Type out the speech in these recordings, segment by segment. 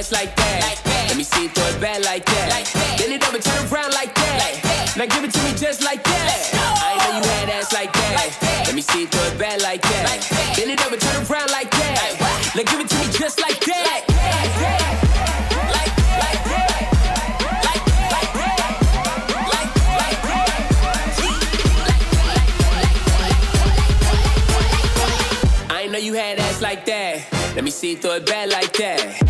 ass like that. Like that. Let me see it throw it back like that. Like that. Then it up turn around like that. like that. Now give it to me just like that. I know you had ass like that. Let me see it throw it back like that. Then it up turn around like that. Now give it to me just like that. I know you had ass like that. Let me see you throw it back like that.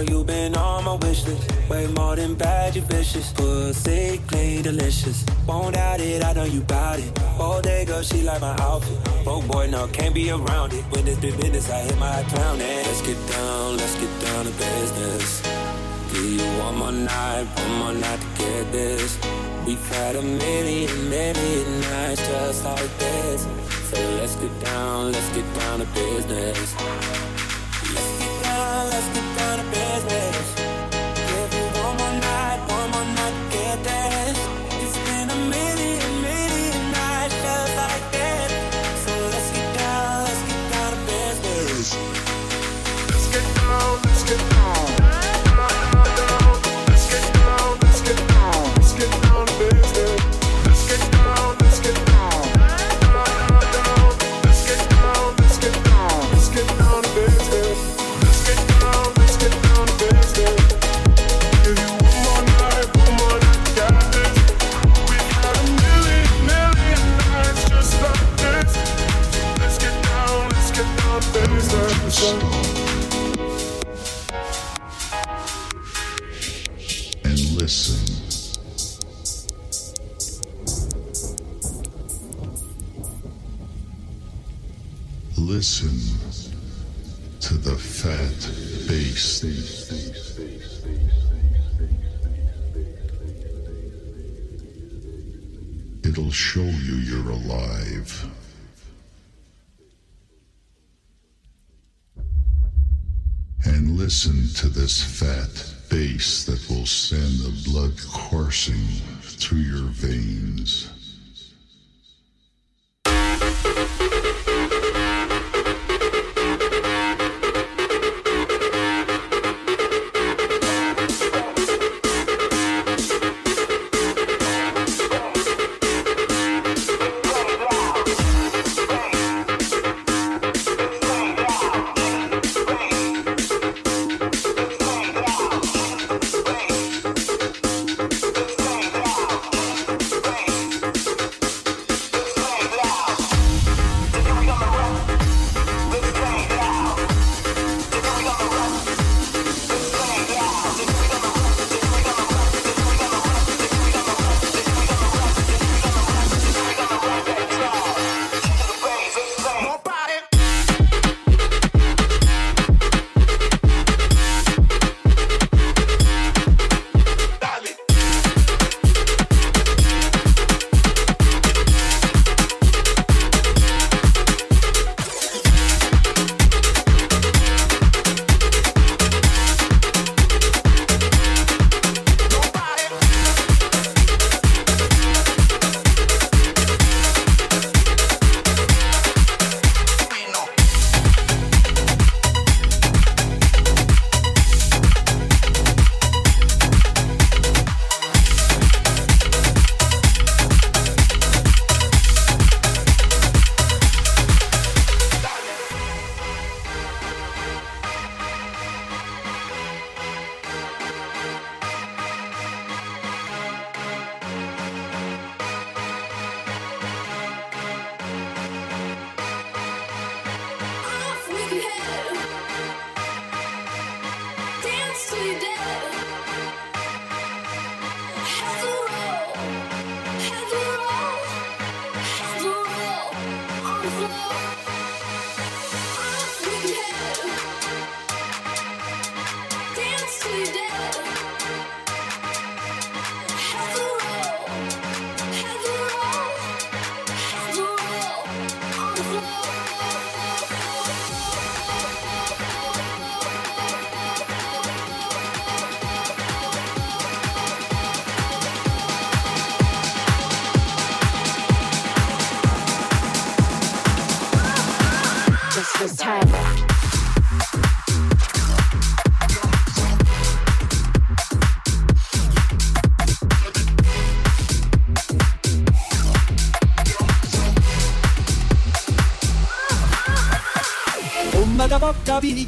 Girl, you been on my wish list. Way more than bad, you vicious. Pussy clean, delicious. Won't doubt it, I know you bout it. All day, girl, she like my outfit. Oh boy, no, can't be around it. When it's big business, I hit my clown. And let's get down, let's get down to business. Give you one more night, one more night to get this. We've had a million, million nights just like this. So let's get down, let's get down to business. Listen to this fat bass that will send the blood coursing through your veins.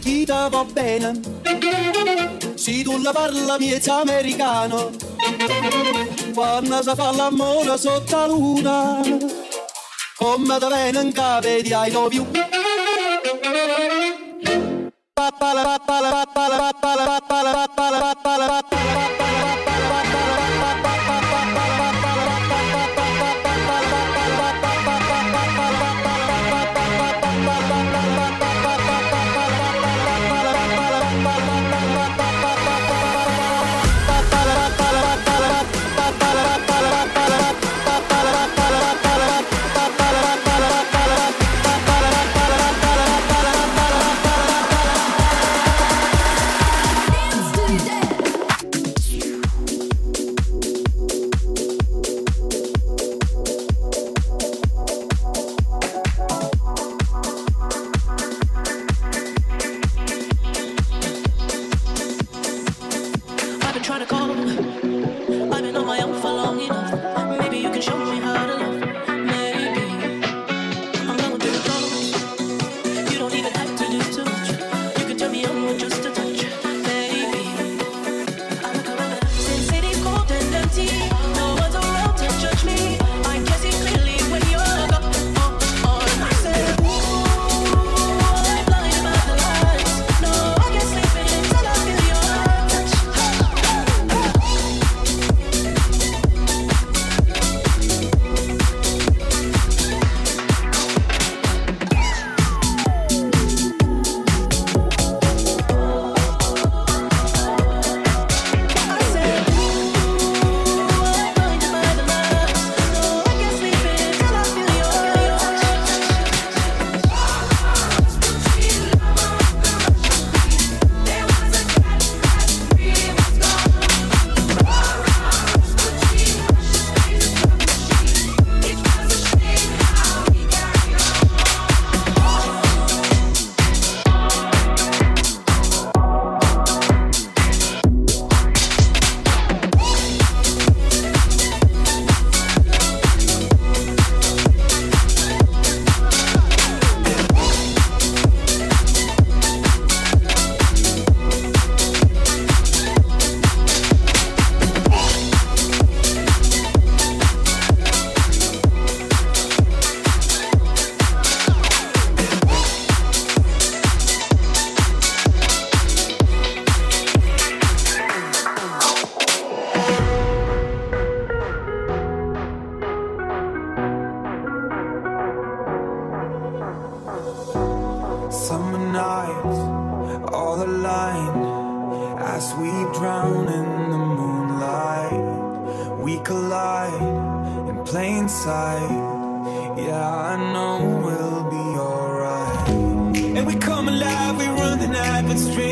Può capire chi ti va bene. Se tu la parla miezza americano. Quando si fa l'amore sotto la luna Come da viene in capo di I love trying to call. As we drown in the moonlight. We collide in plain sight. Yeah, I know we'll be alright. And we come alive, we run the night, but straight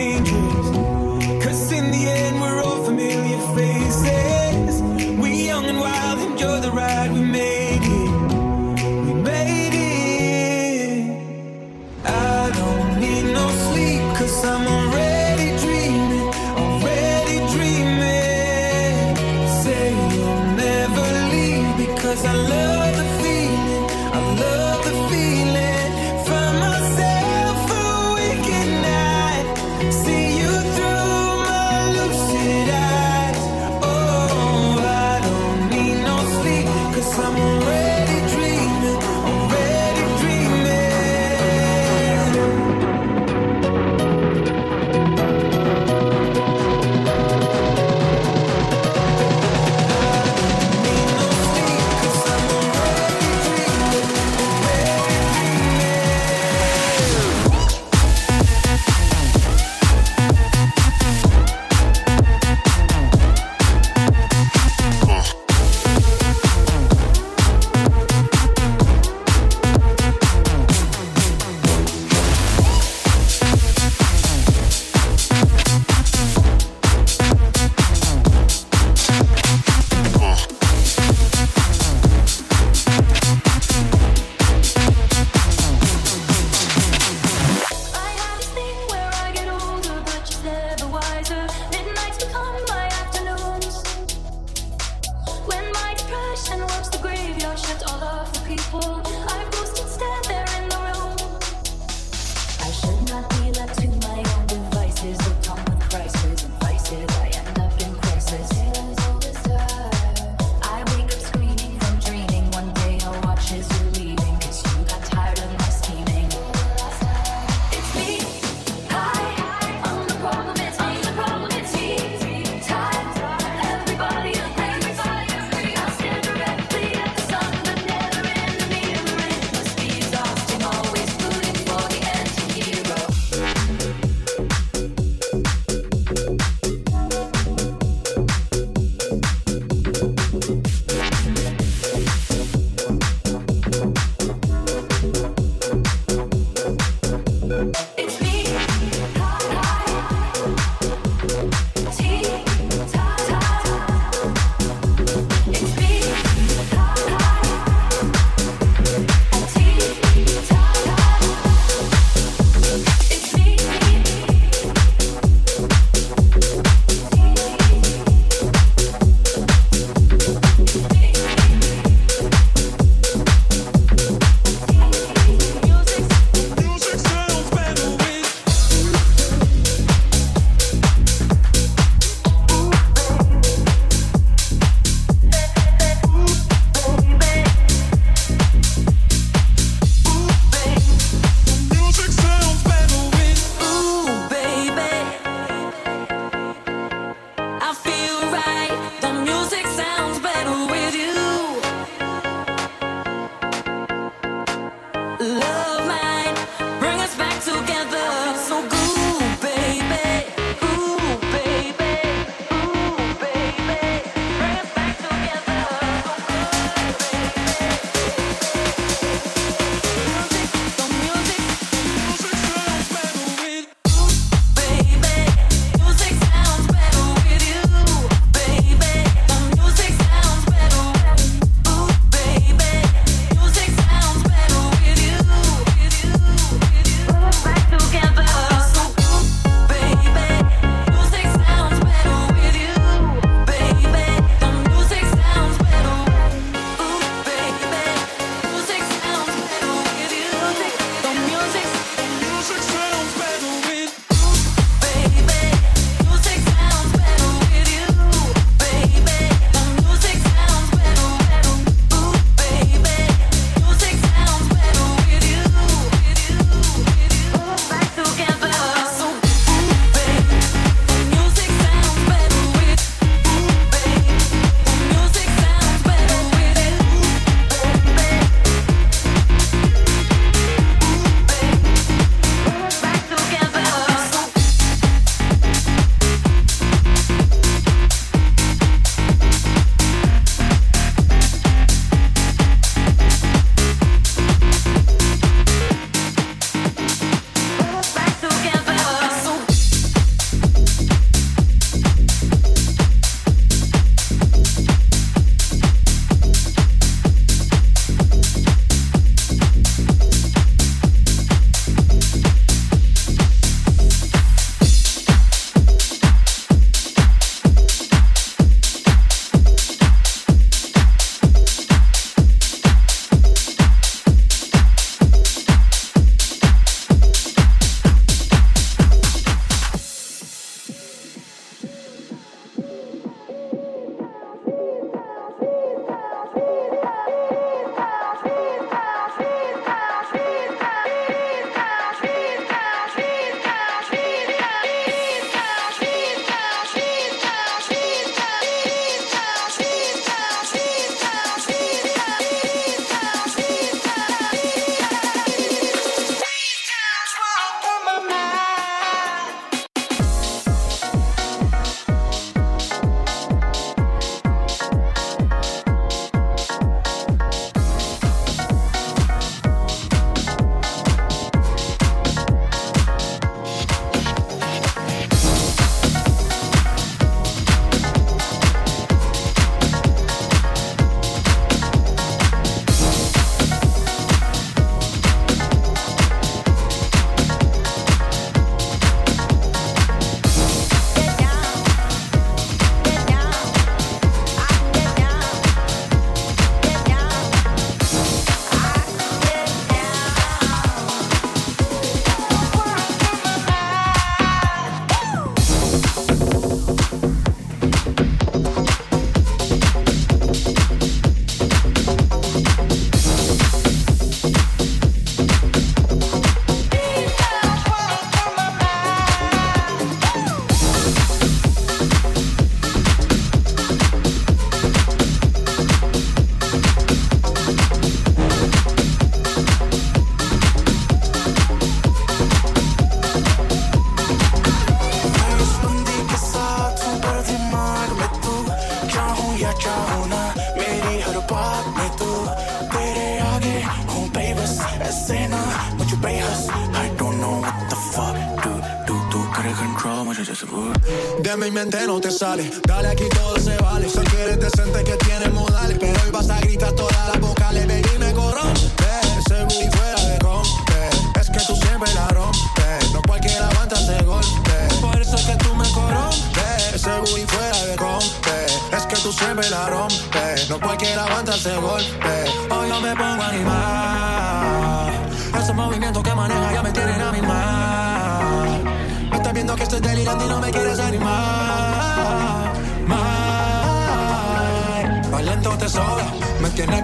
mente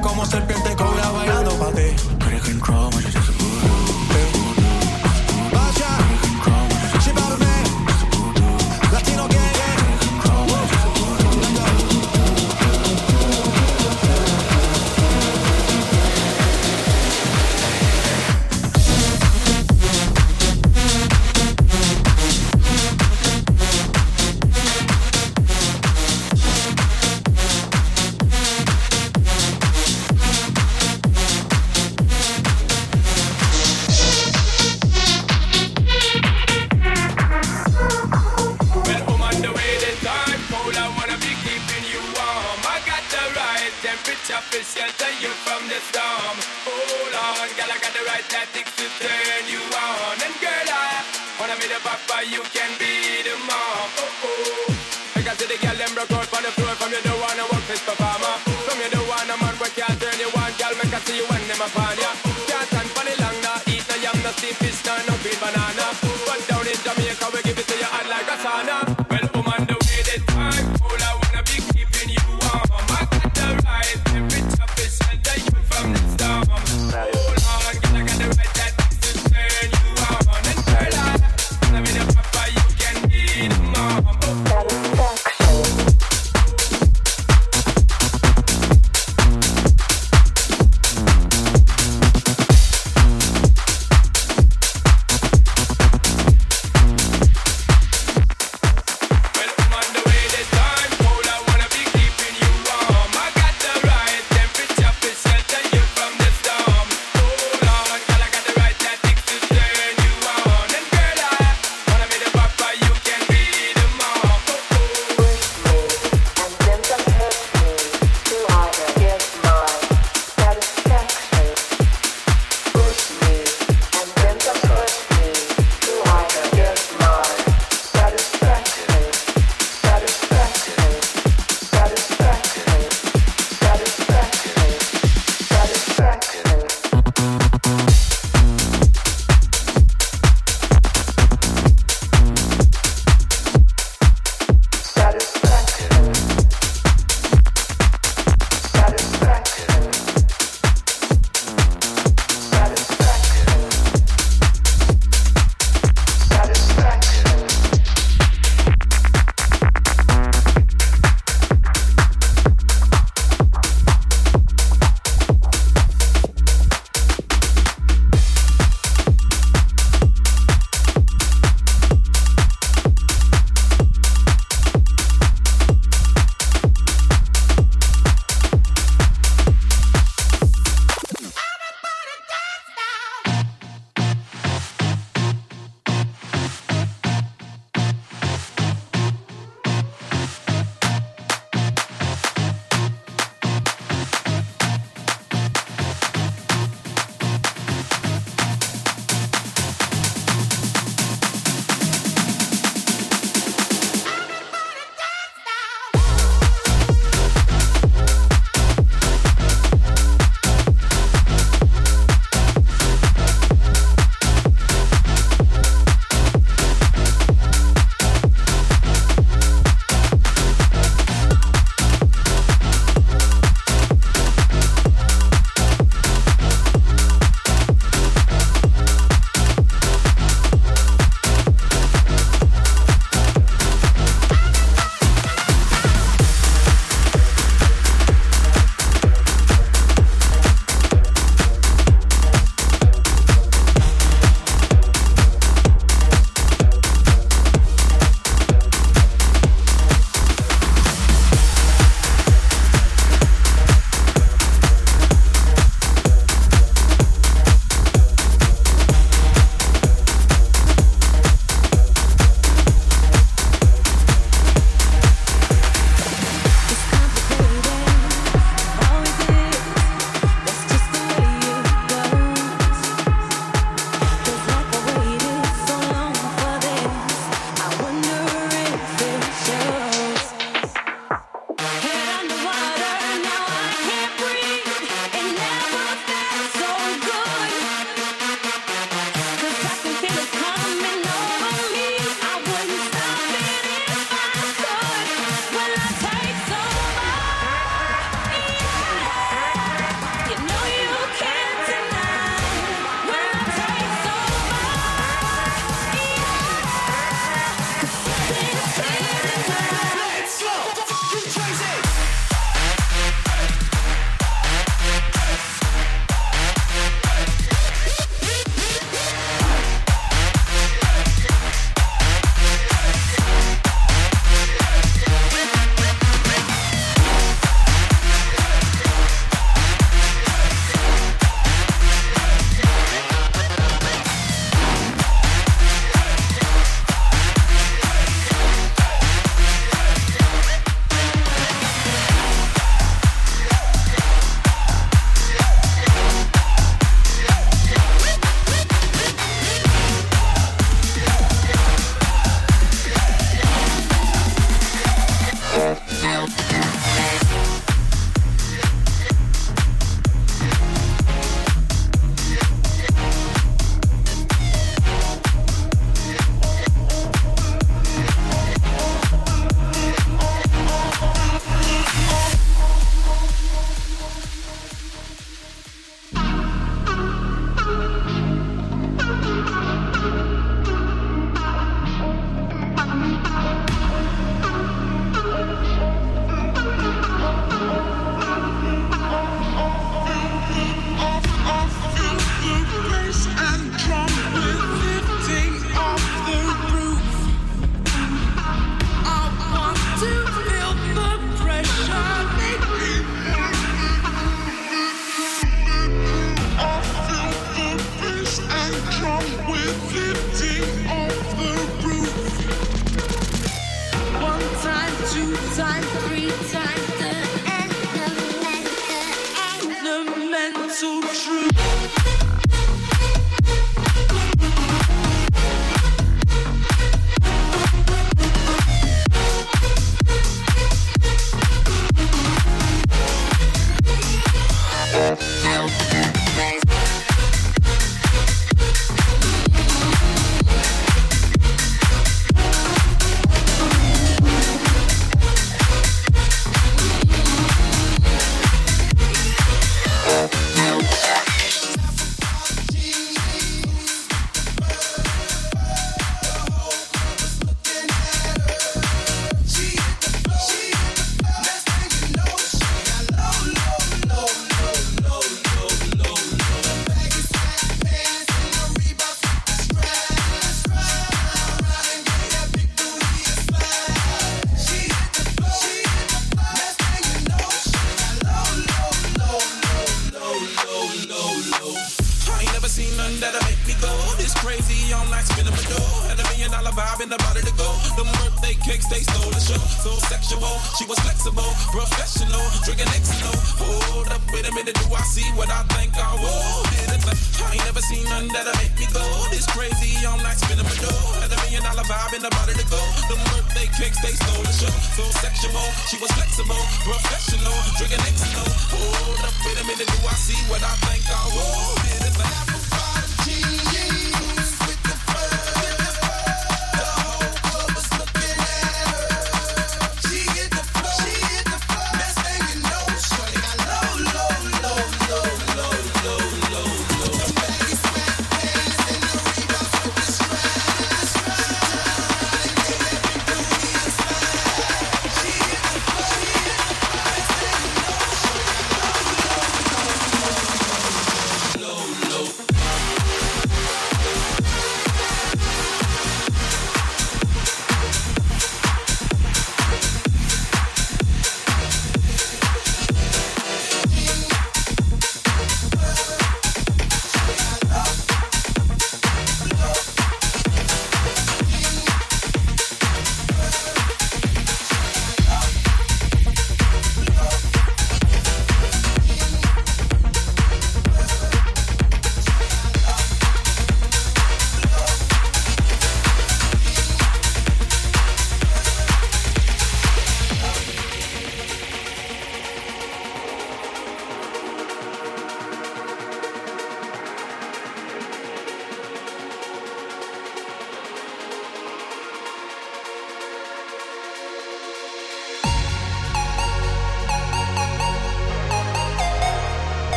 como serpiente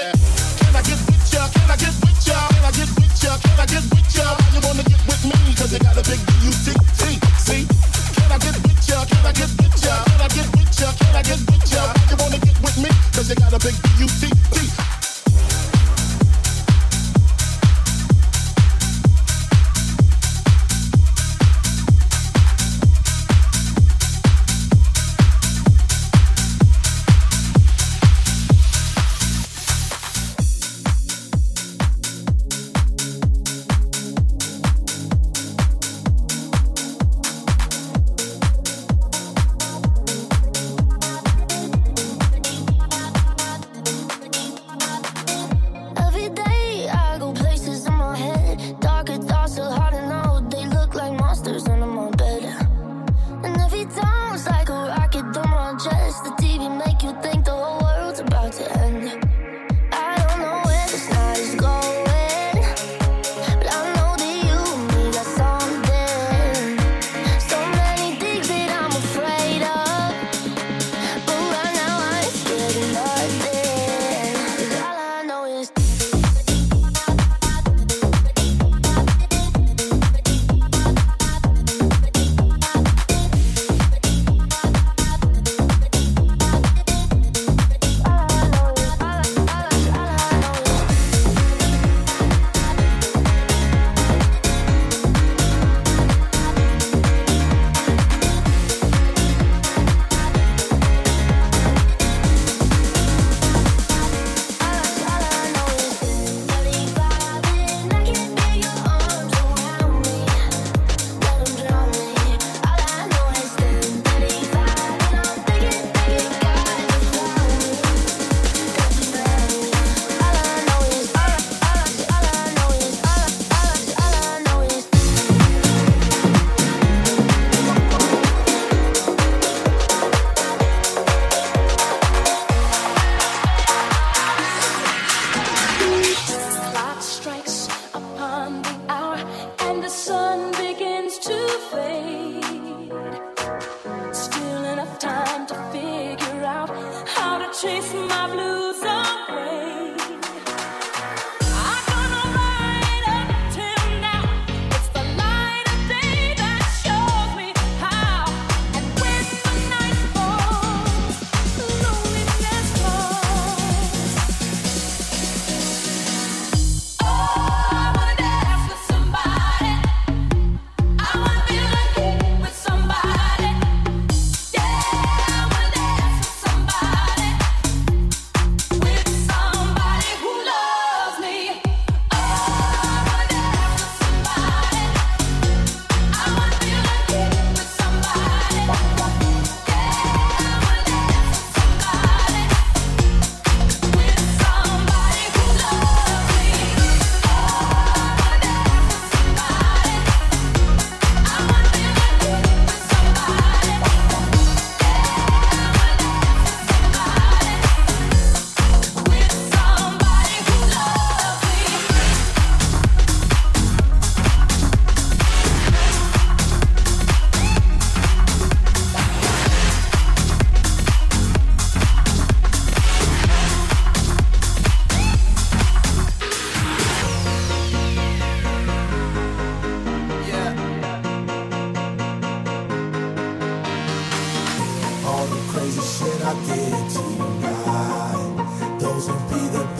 Can I get with ya? Can I get with ya? You wanna get with me? Cause you got a big B-U-T-T Those would be the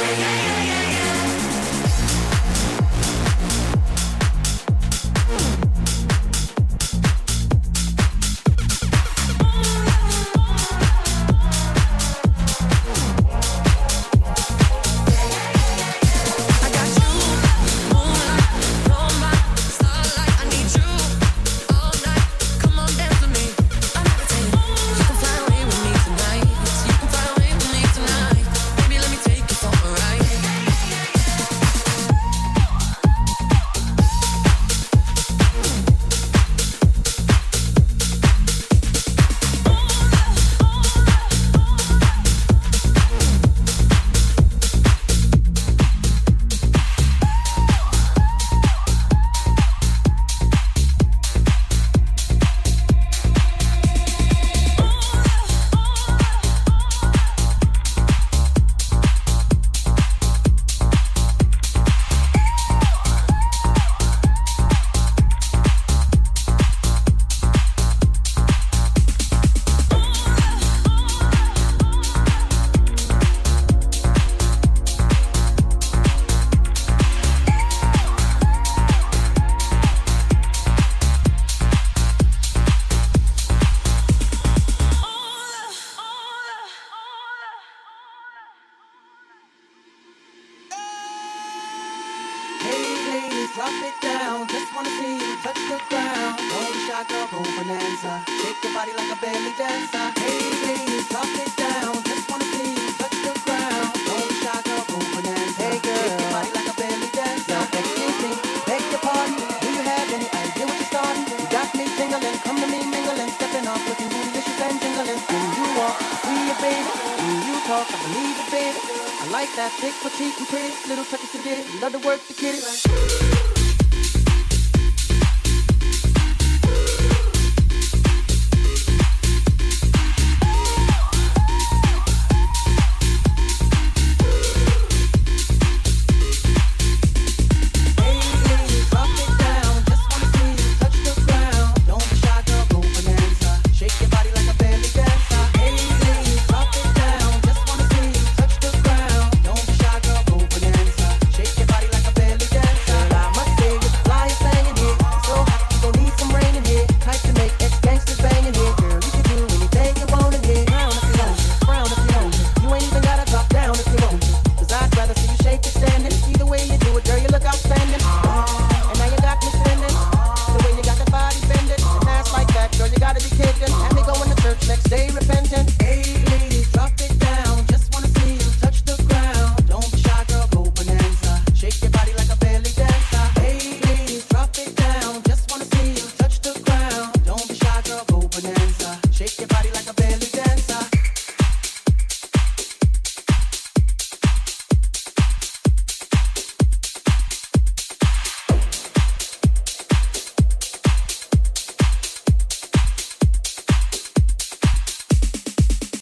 for a ride. Drop it down. Just wanna see you touch the ground. Be shy, girl, go Bananza. Shake your body like a belly dancer. Hey, ladies, drop it down. Just wanna see you touch the ground. Be shy, girl, go Bananza. Hey, girl, shake your body like a belly dancer. Excuse me, beg your pardon. Do you have any idea what you're starting? You got me tingling, come to me mingling, stepping off, looking bootylicious and jingling. When you walk, I see you, baby. When you talk, I believe it, baby. I like that thick, petite, and pretty. Little touches to get it. Love to work to get it.